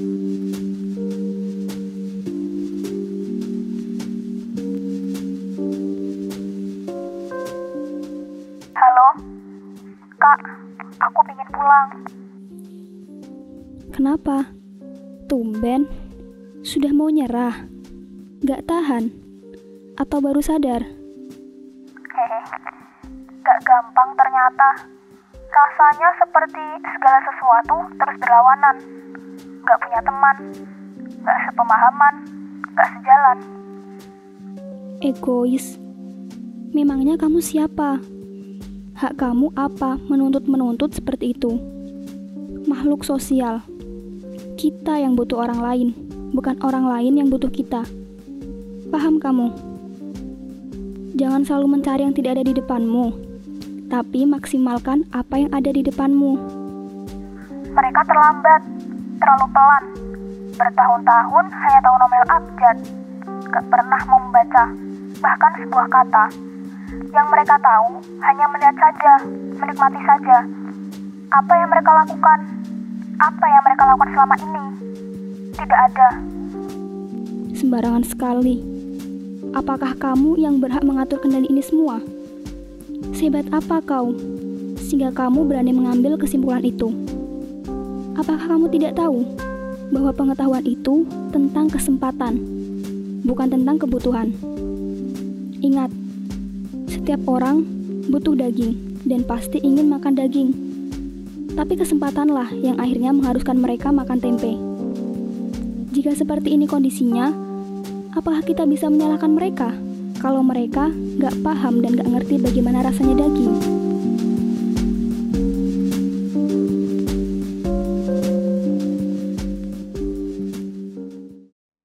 Halo, Kak, aku pingin pulang. Kenapa? Tumben? Sudah mau nyerah? Gak tahan? Atau baru sadar? Hehe, gak gampang ternyata. Rasanya seperti segala sesuatu terus berlawanan. Gak punya teman, gak sepemahaman, gak sejalan. Egois. Memangnya kamu siapa? Hak kamu apa menuntut-menuntut seperti itu? Makhluk sosial. Kita yang butuh orang lain, bukan orang lain yang butuh kita. Paham kamu? Jangan selalu mencari yang tidak ada di depanmu, tapi maksimalkan apa yang ada di depanmu. Mereka terlambat, terlalu pelan. Bertahun-tahun hanya tahu nomor abjad. Gak pernah membaca, bahkan sebuah kata. Yang mereka tahu hanya melihat saja, menikmati saja. Apa yang mereka lakukan? Apa yang mereka lakukan selama ini? Tidak ada. Sembarangan sekali. Apakah kamu yang berhak mengatur kendali ini semua? Sehebat apa kau, sehingga kamu berani mengambil kesimpulan itu? Apakah kamu tidak tahu bahwa pengetahuan itu tentang kesempatan, bukan tentang kebutuhan? Ingat, setiap orang butuh daging dan pasti ingin makan daging. Tapi kesempatanlah yang akhirnya mengharuskan mereka makan tempe. Jika seperti ini kondisinya, apakah kita bisa menyalahkan mereka kalau mereka gak paham dan gak ngerti bagaimana rasanya daging?